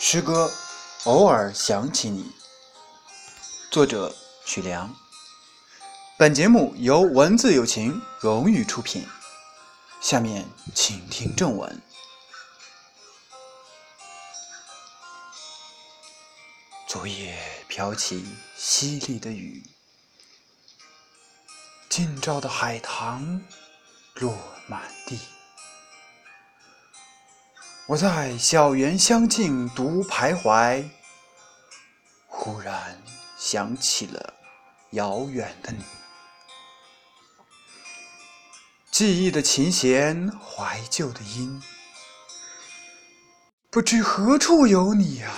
诗歌偶尔想起你，作者曲梁。本节目由文字友情荣誉出品。下面请听正文。昨夜飘起淅沥的雨，今朝的海棠落满地。我在小园香径独徘徊，忽然想起了遥远的你。记忆的琴弦，怀旧的音，不知何处有你啊，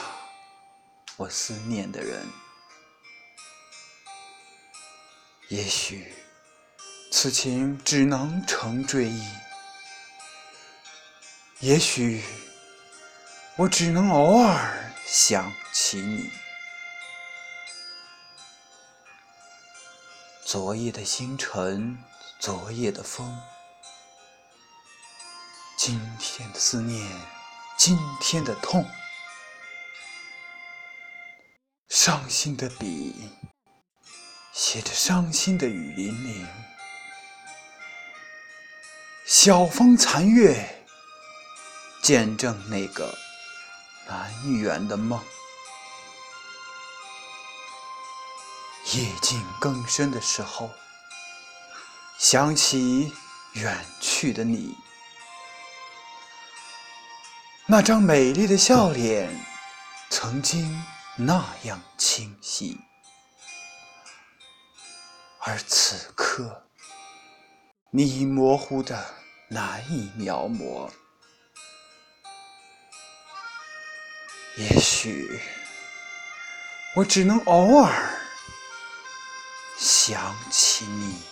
我思念的人。也许此情只能成追忆。也许我只能偶尔想起你。昨夜的星辰，昨夜的风，今天的思念，今天的痛。伤心的笔，写着伤心的雨淋淋。晓风残月。见证那个难圆的梦。夜静更深的时候，想起远去的你，那张美丽的笑脸，曾经那样清晰，而此刻，你模糊的难以描摹。也许我只能偶尔想起你。